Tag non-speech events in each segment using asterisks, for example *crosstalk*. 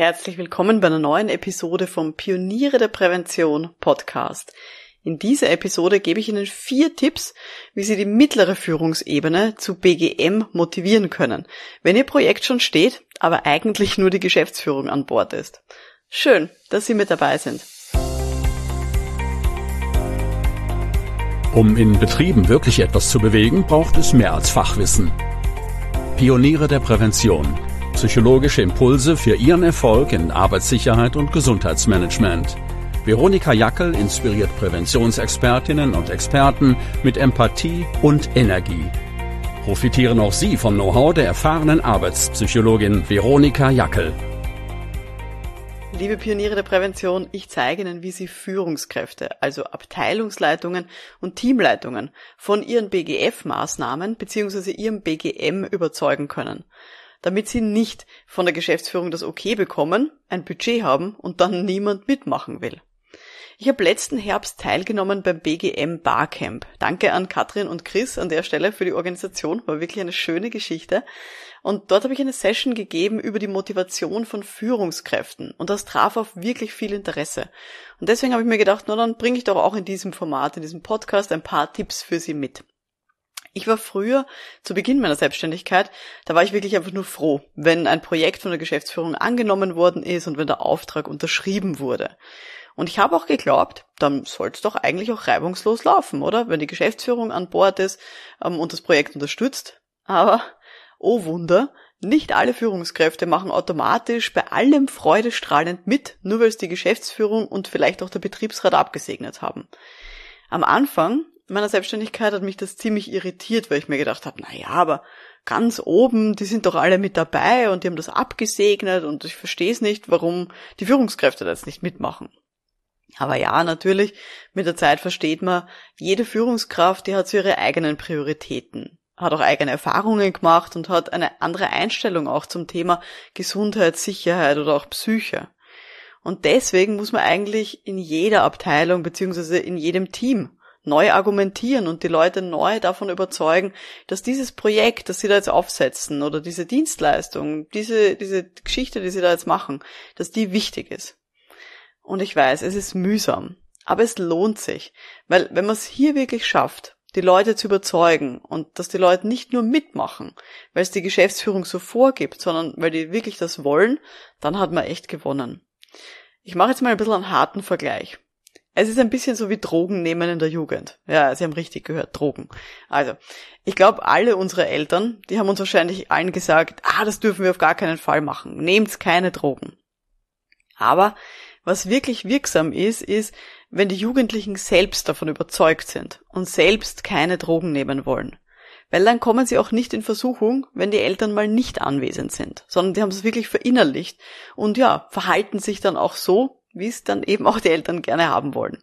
Herzlich willkommen bei einer neuen Episode vom Pioniere der Prävention Podcast. In dieser Episode gebe ich Ihnen vier Tipps, wie Sie die mittlere Führungsebene zu BGM motivieren können, wenn Ihr Projekt schon steht, aber eigentlich nur die Geschäftsführung an Bord ist. Schön, dass Sie mit dabei sind. Um in Betrieben wirklich etwas zu bewegen, braucht es mehr als Fachwissen. Pioniere der Prävention Psychologische Impulse für Ihren Erfolg in Arbeitssicherheit und Gesundheitsmanagement. Veronika Jackel inspiriert Präventionsexpertinnen und Experten mit Empathie und Energie. Profitieren auch Sie vom Know-how der erfahrenen Arbeitspsychologin Veronika Jackel. Liebe Pioniere der Prävention, ich zeige Ihnen, wie Sie Führungskräfte, also Abteilungsleitungen und Teamleitungen von Ihren BGF-Maßnahmen bzw. Ihrem BGM überzeugen können damit sie nicht von der Geschäftsführung das Okay bekommen, ein Budget haben und dann niemand mitmachen will. Ich habe letzten Herbst teilgenommen beim BGM Barcamp. Danke an Katrin und Chris an der Stelle für die Organisation, war wirklich eine schöne Geschichte. Und dort habe ich eine Session gegeben über die Motivation von Führungskräften und das traf auf wirklich viel Interesse. Und deswegen habe ich mir gedacht, na dann bringe ich doch auch in diesem Format, in diesem Podcast ein paar Tipps für Sie mit. Ich war früher, zu Beginn meiner Selbstständigkeit, da war ich wirklich einfach nur froh, wenn ein Projekt von der Geschäftsführung angenommen worden ist und wenn der Auftrag unterschrieben wurde. Und ich habe auch geglaubt, dann soll es doch eigentlich auch reibungslos laufen, oder? Wenn die Geschäftsführung an Bord ist ähm, und das Projekt unterstützt. Aber, oh Wunder, nicht alle Führungskräfte machen automatisch bei allem freudestrahlend mit, nur weil es die Geschäftsführung und vielleicht auch der Betriebsrat abgesegnet haben. Am Anfang meiner Selbstständigkeit hat mich das ziemlich irritiert, weil ich mir gedacht habe, na ja, aber ganz oben, die sind doch alle mit dabei und die haben das abgesegnet und ich verstehe es nicht, warum die Führungskräfte das nicht mitmachen. Aber ja, natürlich, mit der Zeit versteht man, jede Führungskraft, die hat so ihre eigenen Prioritäten, hat auch eigene Erfahrungen gemacht und hat eine andere Einstellung auch zum Thema Gesundheit, Sicherheit oder auch Psyche. Und deswegen muss man eigentlich in jeder Abteilung beziehungsweise in jedem Team neu argumentieren und die Leute neu davon überzeugen, dass dieses Projekt, das sie da jetzt aufsetzen oder diese Dienstleistung, diese, diese Geschichte, die sie da jetzt machen, dass die wichtig ist. Und ich weiß, es ist mühsam, aber es lohnt sich, weil wenn man es hier wirklich schafft, die Leute zu überzeugen und dass die Leute nicht nur mitmachen, weil es die Geschäftsführung so vorgibt, sondern weil die wirklich das wollen, dann hat man echt gewonnen. Ich mache jetzt mal ein bisschen einen harten Vergleich. Es ist ein bisschen so wie Drogen nehmen in der Jugend. Ja, Sie haben richtig gehört, Drogen. Also, ich glaube, alle unsere Eltern, die haben uns wahrscheinlich allen gesagt, ah, das dürfen wir auf gar keinen Fall machen. Nehmt keine Drogen. Aber was wirklich wirksam ist, ist, wenn die Jugendlichen selbst davon überzeugt sind und selbst keine Drogen nehmen wollen. Weil dann kommen sie auch nicht in Versuchung, wenn die Eltern mal nicht anwesend sind, sondern die haben es wirklich verinnerlicht und ja, verhalten sich dann auch so, wie es dann eben auch die Eltern gerne haben wollen.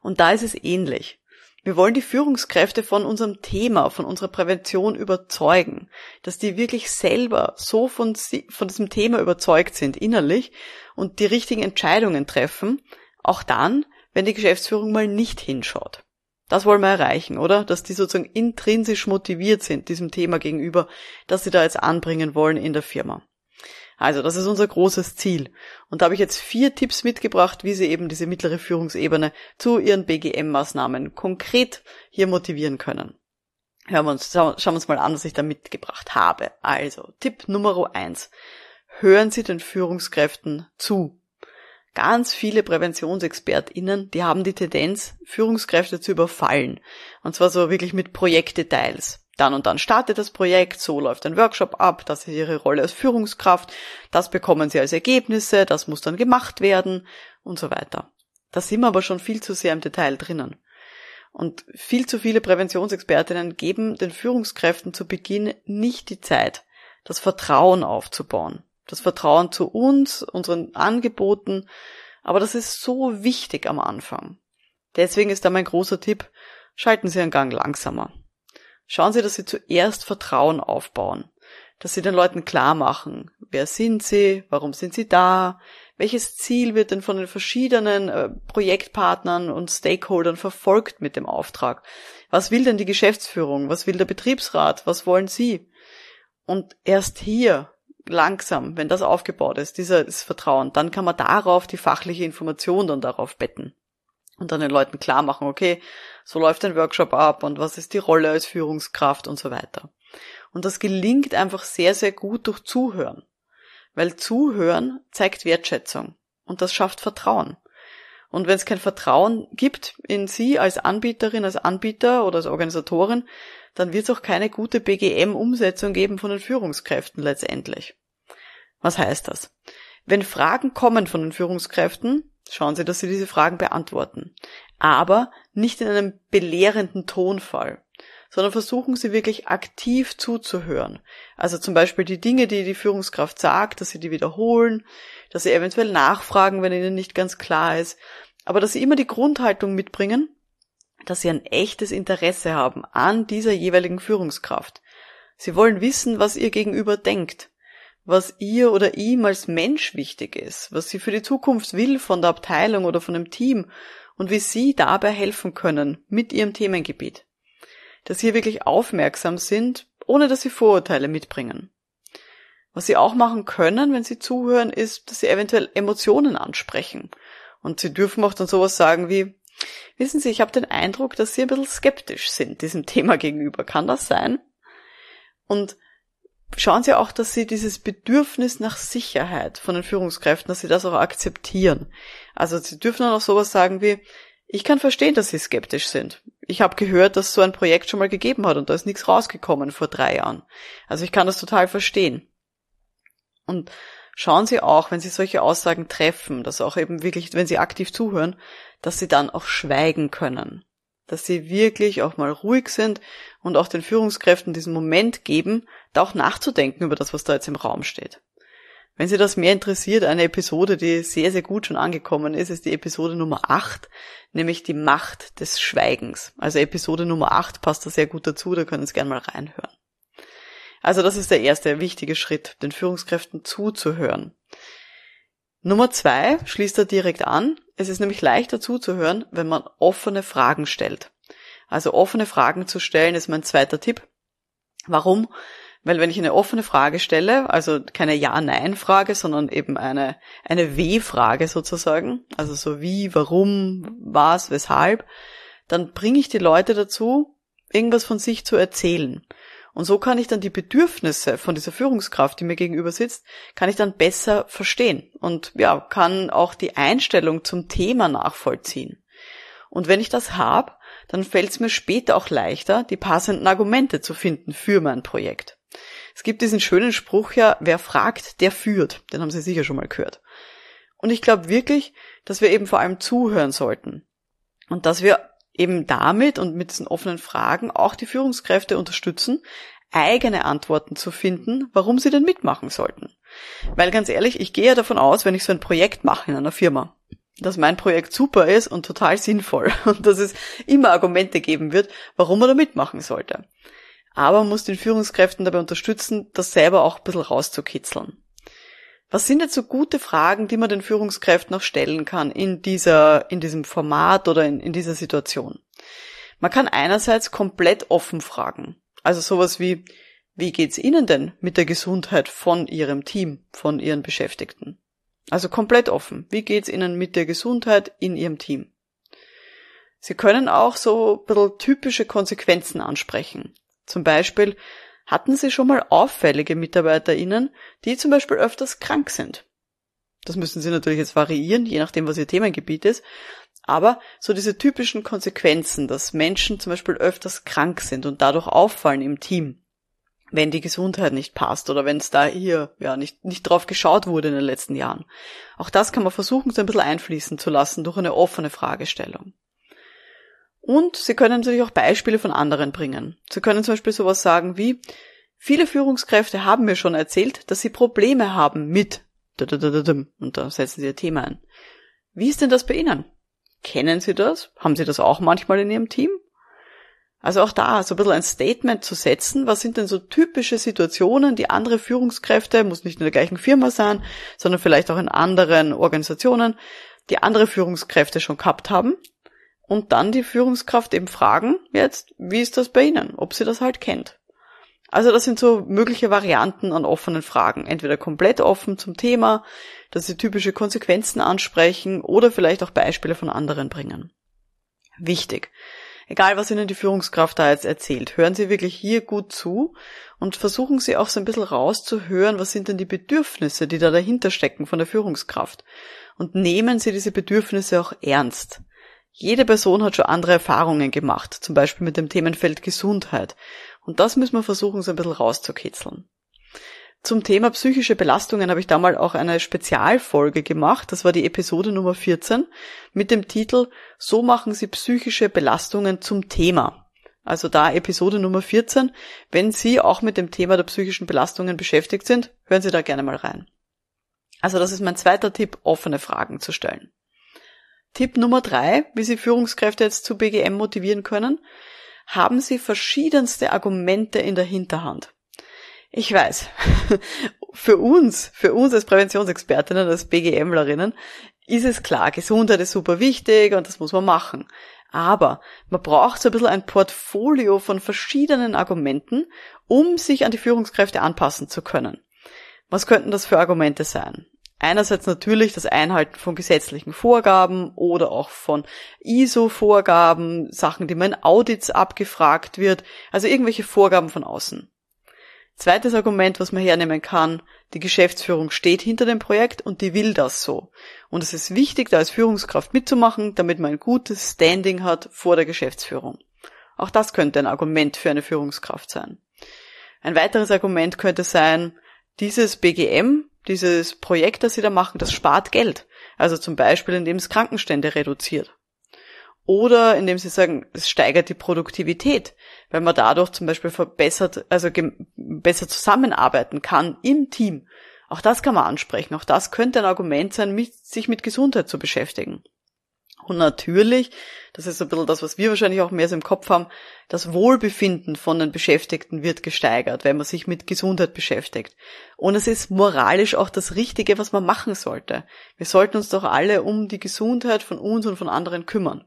Und da ist es ähnlich. Wir wollen die Führungskräfte von unserem Thema, von unserer Prävention überzeugen, dass die wirklich selber so von, von diesem Thema überzeugt sind innerlich und die richtigen Entscheidungen treffen, auch dann, wenn die Geschäftsführung mal nicht hinschaut. Das wollen wir erreichen, oder? Dass die sozusagen intrinsisch motiviert sind diesem Thema gegenüber, dass sie da jetzt anbringen wollen in der Firma. Also, das ist unser großes Ziel. Und da habe ich jetzt vier Tipps mitgebracht, wie Sie eben diese mittlere Führungsebene zu Ihren BGM-Maßnahmen konkret hier motivieren können. Hören wir uns, schauen wir uns mal an, was ich da mitgebracht habe. Also, Tipp Nummer eins. Hören Sie den Führungskräften zu. Ganz viele PräventionsexpertInnen, die haben die Tendenz, Führungskräfte zu überfallen. Und zwar so wirklich mit Projektdetails dann und dann startet das Projekt, so läuft ein Workshop ab, das ist Ihre Rolle als Führungskraft, das bekommen Sie als Ergebnisse, das muss dann gemacht werden und so weiter. Da sind wir aber schon viel zu sehr im Detail drinnen. Und viel zu viele Präventionsexpertinnen geben den Führungskräften zu Beginn nicht die Zeit, das Vertrauen aufzubauen. Das Vertrauen zu uns, unseren Angeboten. Aber das ist so wichtig am Anfang. Deswegen ist da mein großer Tipp, schalten Sie einen Gang langsamer. Schauen Sie, dass Sie zuerst Vertrauen aufbauen, dass Sie den Leuten klar machen, wer sind Sie, warum sind Sie da, welches Ziel wird denn von den verschiedenen äh, Projektpartnern und Stakeholdern verfolgt mit dem Auftrag? Was will denn die Geschäftsführung? Was will der Betriebsrat? Was wollen Sie? Und erst hier langsam, wenn das aufgebaut ist, dieses Vertrauen, dann kann man darauf die fachliche Information dann darauf betten und dann den Leuten klar machen, okay, so läuft ein Workshop ab und was ist die Rolle als Führungskraft und so weiter. Und das gelingt einfach sehr, sehr gut durch Zuhören. Weil Zuhören zeigt Wertschätzung und das schafft Vertrauen. Und wenn es kein Vertrauen gibt in Sie als Anbieterin, als Anbieter oder als Organisatorin, dann wird es auch keine gute BGM-Umsetzung geben von den Führungskräften letztendlich. Was heißt das? Wenn Fragen kommen von den Führungskräften, schauen Sie, dass Sie diese Fragen beantworten. Aber nicht in einem belehrenden Tonfall, sondern versuchen Sie wirklich aktiv zuzuhören. Also zum Beispiel die Dinge, die die Führungskraft sagt, dass Sie die wiederholen, dass Sie eventuell nachfragen, wenn Ihnen nicht ganz klar ist, aber dass Sie immer die Grundhaltung mitbringen, dass Sie ein echtes Interesse haben an dieser jeweiligen Führungskraft. Sie wollen wissen, was Ihr Gegenüber denkt was ihr oder ihm als Mensch wichtig ist, was sie für die Zukunft will von der Abteilung oder von dem Team und wie sie dabei helfen können mit ihrem Themengebiet. Dass sie wirklich aufmerksam sind, ohne dass sie Vorurteile mitbringen. Was sie auch machen können, wenn sie zuhören, ist, dass sie eventuell Emotionen ansprechen. Und sie dürfen auch dann sowas sagen wie, wissen Sie, ich habe den Eindruck, dass Sie ein bisschen skeptisch sind diesem *laughs* Thema gegenüber. Kann das sein? Und schauen Sie auch, dass Sie dieses Bedürfnis nach Sicherheit von den Führungskräften, dass Sie das auch akzeptieren. Also Sie dürfen dann auch sowas sagen wie, ich kann verstehen, dass Sie skeptisch sind. Ich habe gehört, dass so ein Projekt schon mal gegeben hat und da ist nichts rausgekommen vor drei Jahren. Also ich kann das total verstehen. Und schauen Sie auch, wenn Sie solche Aussagen treffen, dass auch eben wirklich, wenn Sie aktiv zuhören, dass Sie dann auch schweigen können dass sie wirklich auch mal ruhig sind und auch den Führungskräften diesen Moment geben, da auch nachzudenken über das, was da jetzt im Raum steht. Wenn Sie das mehr interessiert, eine Episode, die sehr, sehr gut schon angekommen ist, ist die Episode Nummer 8, nämlich die Macht des Schweigens. Also Episode Nummer 8 passt da sehr gut dazu, da können Sie gerne mal reinhören. Also das ist der erste wichtige Schritt, den Führungskräften zuzuhören. Nummer zwei schließt da direkt an. Es ist nämlich leichter zuzuhören, wenn man offene Fragen stellt. Also offene Fragen zu stellen ist mein zweiter Tipp. Warum? Weil wenn ich eine offene Frage stelle, also keine Ja-Nein-Frage, sondern eben eine, eine W-Frage sozusagen, also so wie, warum, was, weshalb, dann bringe ich die Leute dazu, irgendwas von sich zu erzählen. Und so kann ich dann die Bedürfnisse von dieser Führungskraft, die mir gegenüber sitzt, kann ich dann besser verstehen und ja, kann auch die Einstellung zum Thema nachvollziehen. Und wenn ich das habe, dann fällt es mir später auch leichter, die passenden Argumente zu finden für mein Projekt. Es gibt diesen schönen Spruch ja, wer fragt, der führt. Den haben Sie sicher schon mal gehört. Und ich glaube wirklich, dass wir eben vor allem zuhören sollten. Und dass wir eben damit und mit diesen offenen Fragen auch die Führungskräfte unterstützen, eigene Antworten zu finden, warum sie denn mitmachen sollten. Weil ganz ehrlich, ich gehe ja davon aus, wenn ich so ein Projekt mache in einer Firma, dass mein Projekt super ist und total sinnvoll *laughs* und dass es immer Argumente geben wird, warum man da mitmachen sollte. Aber man muss den Führungskräften dabei unterstützen, das selber auch ein bisschen rauszukitzeln. Was sind jetzt so gute Fragen, die man den Führungskräften noch stellen kann in dieser, in diesem Format oder in, in dieser Situation? Man kann einerseits komplett offen fragen. Also sowas wie, wie geht's Ihnen denn mit der Gesundheit von Ihrem Team, von Ihren Beschäftigten? Also komplett offen. Wie geht's Ihnen mit der Gesundheit in Ihrem Team? Sie können auch so ein bisschen typische Konsequenzen ansprechen. Zum Beispiel, hatten Sie schon mal auffällige MitarbeiterInnen, die zum Beispiel öfters krank sind? Das müssen Sie natürlich jetzt variieren, je nachdem, was Ihr Themengebiet ist. Aber so diese typischen Konsequenzen, dass Menschen zum Beispiel öfters krank sind und dadurch auffallen im Team, wenn die Gesundheit nicht passt oder wenn es da hier ja nicht, nicht drauf geschaut wurde in den letzten Jahren. Auch das kann man versuchen, so ein bisschen einfließen zu lassen durch eine offene Fragestellung. Und Sie können natürlich auch Beispiele von anderen bringen. Sie können zum Beispiel sowas sagen wie, viele Führungskräfte haben mir schon erzählt, dass sie Probleme haben mit, und da setzen Sie Ihr Thema ein. Wie ist denn das bei Ihnen? Kennen Sie das? Haben Sie das auch manchmal in Ihrem Team? Also auch da so ein bisschen ein Statement zu setzen. Was sind denn so typische Situationen, die andere Führungskräfte, muss nicht in der gleichen Firma sein, sondern vielleicht auch in anderen Organisationen, die andere Führungskräfte schon gehabt haben und dann die Führungskraft eben fragen, jetzt, wie ist das bei Ihnen, ob sie das halt kennt. Also das sind so mögliche Varianten an offenen Fragen. Entweder komplett offen zum Thema, dass sie typische Konsequenzen ansprechen oder vielleicht auch Beispiele von anderen bringen. Wichtig. Egal, was Ihnen die Führungskraft da jetzt erzählt, hören Sie wirklich hier gut zu und versuchen Sie auch so ein bisschen rauszuhören, was sind denn die Bedürfnisse, die da dahinter stecken von der Führungskraft. Und nehmen Sie diese Bedürfnisse auch ernst. Jede Person hat schon andere Erfahrungen gemacht, zum Beispiel mit dem Themenfeld Gesundheit. Und das müssen wir versuchen, so ein bisschen rauszukitzeln. Zum Thema psychische Belastungen habe ich damals auch eine Spezialfolge gemacht. Das war die Episode Nummer 14 mit dem Titel So machen Sie psychische Belastungen zum Thema. Also da Episode Nummer 14. Wenn Sie auch mit dem Thema der psychischen Belastungen beschäftigt sind, hören Sie da gerne mal rein. Also das ist mein zweiter Tipp, offene Fragen zu stellen. Tipp Nummer drei, wie Sie Führungskräfte jetzt zu BGM motivieren können haben sie verschiedenste Argumente in der Hinterhand. Ich weiß, *laughs* für uns, für uns als Präventionsexpertinnen, als BGMlerinnen, ist es klar, Gesundheit ist super wichtig und das muss man machen. Aber man braucht so ein bisschen ein Portfolio von verschiedenen Argumenten, um sich an die Führungskräfte anpassen zu können. Was könnten das für Argumente sein? Einerseits natürlich das Einhalten von gesetzlichen Vorgaben oder auch von ISO-Vorgaben, Sachen, die man in Audits abgefragt wird, also irgendwelche Vorgaben von außen. Zweites Argument, was man hernehmen kann, die Geschäftsführung steht hinter dem Projekt und die will das so. Und es ist wichtig, da als Führungskraft mitzumachen, damit man ein gutes Standing hat vor der Geschäftsführung. Auch das könnte ein Argument für eine Führungskraft sein. Ein weiteres Argument könnte sein, dieses BGM dieses Projekt, das sie da machen, das spart Geld. Also zum Beispiel, indem es Krankenstände reduziert. Oder indem sie sagen, es steigert die Produktivität, weil man dadurch zum Beispiel verbessert, also besser zusammenarbeiten kann im Team. Auch das kann man ansprechen. Auch das könnte ein Argument sein, sich mit Gesundheit zu beschäftigen. Und natürlich, das ist ein bisschen das, was wir wahrscheinlich auch mehr so im Kopf haben, das Wohlbefinden von den Beschäftigten wird gesteigert, wenn man sich mit Gesundheit beschäftigt. Und es ist moralisch auch das Richtige, was man machen sollte. Wir sollten uns doch alle um die Gesundheit von uns und von anderen kümmern.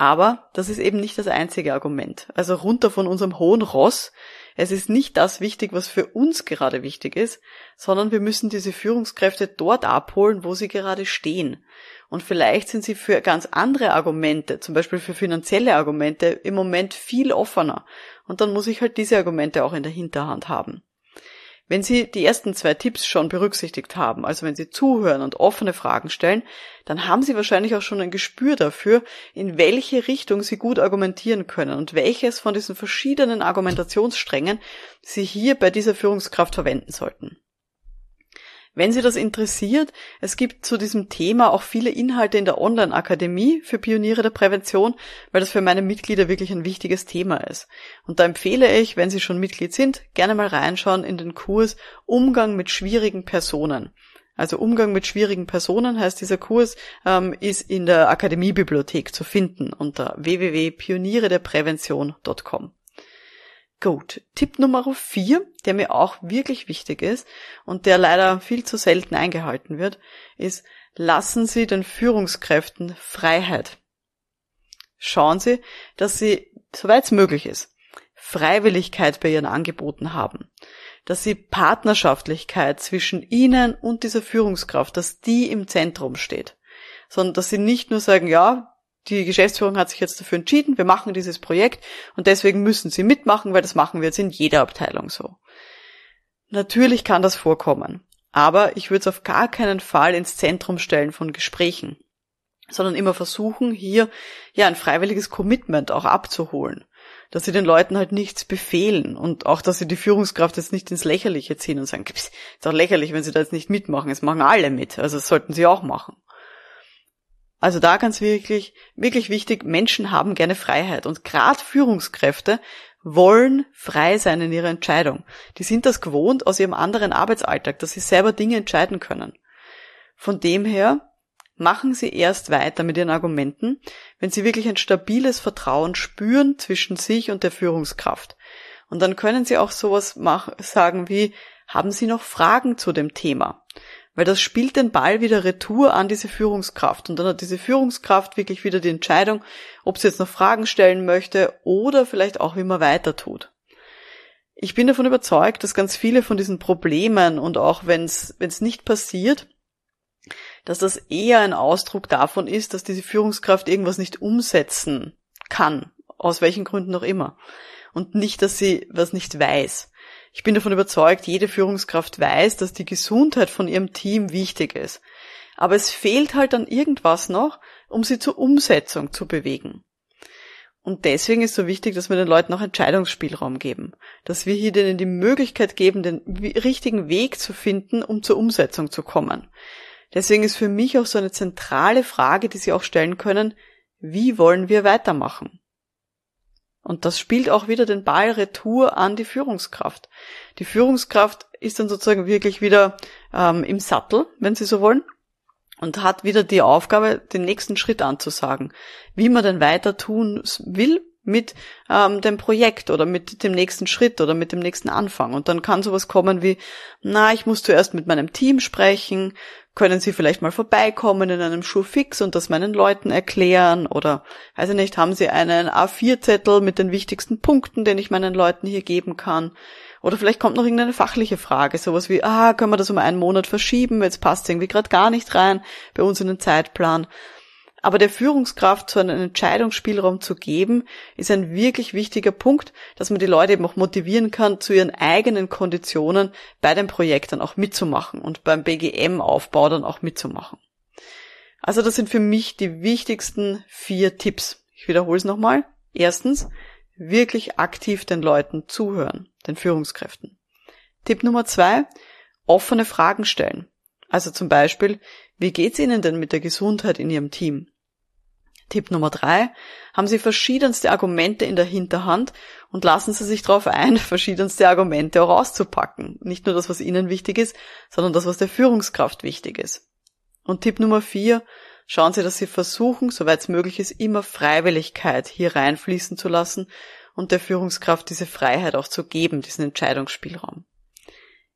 Aber das ist eben nicht das einzige Argument. Also runter von unserem hohen Ross. Es ist nicht das wichtig, was für uns gerade wichtig ist, sondern wir müssen diese Führungskräfte dort abholen, wo sie gerade stehen. Und vielleicht sind sie für ganz andere Argumente, zum Beispiel für finanzielle Argumente, im Moment viel offener. Und dann muss ich halt diese Argumente auch in der Hinterhand haben. Wenn Sie die ersten zwei Tipps schon berücksichtigt haben, also wenn Sie zuhören und offene Fragen stellen, dann haben Sie wahrscheinlich auch schon ein Gespür dafür, in welche Richtung Sie gut argumentieren können und welches von diesen verschiedenen Argumentationssträngen Sie hier bei dieser Führungskraft verwenden sollten. Wenn Sie das interessiert, es gibt zu diesem Thema auch viele Inhalte in der Online-Akademie für Pioniere der Prävention, weil das für meine Mitglieder wirklich ein wichtiges Thema ist. Und da empfehle ich, wenn Sie schon Mitglied sind, gerne mal reinschauen in den Kurs Umgang mit schwierigen Personen. Also Umgang mit schwierigen Personen heißt dieser Kurs, ähm, ist in der Akademiebibliothek zu finden unter www.pionierederprävention.com. Gut, Tipp Nummer vier, der mir auch wirklich wichtig ist und der leider viel zu selten eingehalten wird, ist, lassen Sie den Führungskräften Freiheit. Schauen Sie, dass Sie, soweit es möglich ist, Freiwilligkeit bei Ihren Angeboten haben, dass Sie Partnerschaftlichkeit zwischen Ihnen und dieser Führungskraft, dass die im Zentrum steht, sondern dass Sie nicht nur sagen, ja, die Geschäftsführung hat sich jetzt dafür entschieden, wir machen dieses Projekt und deswegen müssen sie mitmachen, weil das machen wir jetzt in jeder Abteilung so. Natürlich kann das vorkommen, aber ich würde es auf gar keinen Fall ins Zentrum stellen von Gesprächen, sondern immer versuchen, hier ja ein freiwilliges Commitment auch abzuholen, dass sie den Leuten halt nichts befehlen und auch, dass sie die Führungskraft jetzt nicht ins Lächerliche ziehen und sagen, ist doch lächerlich, wenn sie da jetzt nicht mitmachen, es machen alle mit, also das sollten sie auch machen. Also da ganz wirklich, wirklich wichtig, Menschen haben gerne Freiheit und gerade Führungskräfte wollen frei sein in ihrer Entscheidung. Die sind das gewohnt aus ihrem anderen Arbeitsalltag, dass sie selber Dinge entscheiden können. Von dem her machen sie erst weiter mit ihren Argumenten, wenn sie wirklich ein stabiles Vertrauen spüren zwischen sich und der Führungskraft. Und dann können sie auch sowas machen, sagen wie, haben Sie noch Fragen zu dem Thema? Weil das spielt den Ball wieder retour an diese Führungskraft. Und dann hat diese Führungskraft wirklich wieder die Entscheidung, ob sie jetzt noch Fragen stellen möchte oder vielleicht auch, wie man weiter tut. Ich bin davon überzeugt, dass ganz viele von diesen Problemen und auch wenn es nicht passiert, dass das eher ein Ausdruck davon ist, dass diese Führungskraft irgendwas nicht umsetzen kann, aus welchen Gründen auch immer. Und nicht, dass sie was nicht weiß. Ich bin davon überzeugt, jede Führungskraft weiß, dass die Gesundheit von ihrem Team wichtig ist. Aber es fehlt halt dann irgendwas noch, um sie zur Umsetzung zu bewegen. Und deswegen ist so wichtig, dass wir den Leuten auch Entscheidungsspielraum geben. Dass wir hier denen die Möglichkeit geben, den richtigen Weg zu finden, um zur Umsetzung zu kommen. Deswegen ist für mich auch so eine zentrale Frage, die Sie auch stellen können, wie wollen wir weitermachen? Und das spielt auch wieder den Ball retour an die Führungskraft. Die Führungskraft ist dann sozusagen wirklich wieder ähm, im Sattel, wenn Sie so wollen, und hat wieder die Aufgabe, den nächsten Schritt anzusagen, wie man denn weiter tun will mit ähm, dem Projekt oder mit dem nächsten Schritt oder mit dem nächsten Anfang. Und dann kann sowas kommen wie, na, ich muss zuerst mit meinem Team sprechen, können Sie vielleicht mal vorbeikommen in einem Schuhfix und das meinen Leuten erklären oder, weiß ich nicht, haben Sie einen A4-Zettel mit den wichtigsten Punkten, den ich meinen Leuten hier geben kann? Oder vielleicht kommt noch irgendeine fachliche Frage, sowas wie, ah, können wir das um einen Monat verschieben, jetzt passt irgendwie gerade gar nicht rein bei uns in den Zeitplan. Aber der Führungskraft so einen Entscheidungsspielraum zu geben, ist ein wirklich wichtiger Punkt, dass man die Leute eben auch motivieren kann, zu ihren eigenen Konditionen bei dem Projekt dann auch mitzumachen und beim BGM-Aufbau dann auch mitzumachen. Also das sind für mich die wichtigsten vier Tipps. Ich wiederhole es nochmal. Erstens, wirklich aktiv den Leuten zuhören, den Führungskräften. Tipp Nummer zwei, offene Fragen stellen. Also zum Beispiel, wie geht's Ihnen denn mit der Gesundheit in Ihrem Team? Tipp Nummer drei, haben Sie verschiedenste Argumente in der Hinterhand und lassen Sie sich darauf ein, *laughs* verschiedenste Argumente auch auszupacken. Nicht nur das, was Ihnen wichtig ist, sondern das, was der Führungskraft wichtig ist. Und Tipp Nummer vier, schauen Sie, dass Sie versuchen, soweit es möglich ist, immer Freiwilligkeit hier reinfließen zu lassen und der Führungskraft diese Freiheit auch zu geben, diesen Entscheidungsspielraum.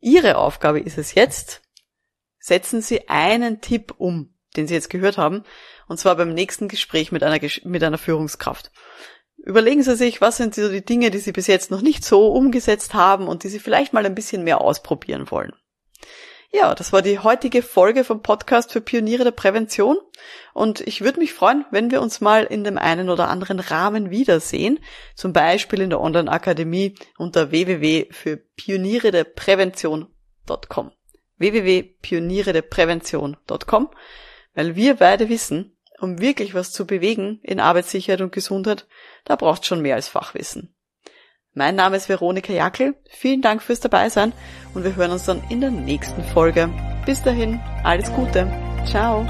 Ihre Aufgabe ist es jetzt, setzen Sie einen Tipp um, den Sie jetzt gehört haben, und zwar beim nächsten Gespräch mit einer, mit einer Führungskraft. Überlegen Sie sich, was sind so die Dinge, die Sie bis jetzt noch nicht so umgesetzt haben und die Sie vielleicht mal ein bisschen mehr ausprobieren wollen. Ja, das war die heutige Folge vom Podcast für Pioniere der Prävention. Und ich würde mich freuen, wenn wir uns mal in dem einen oder anderen Rahmen wiedersehen. Zum Beispiel in der Online-Akademie unter www.für-pioniere-der-prävention.com www.pionieredeprävention.com, weil wir beide wissen, um wirklich was zu bewegen in Arbeitssicherheit und Gesundheit, da braucht schon mehr als Fachwissen. Mein Name ist Veronika Jackel, vielen Dank fürs Dabeisein und wir hören uns dann in der nächsten Folge. Bis dahin, alles Gute. Ciao.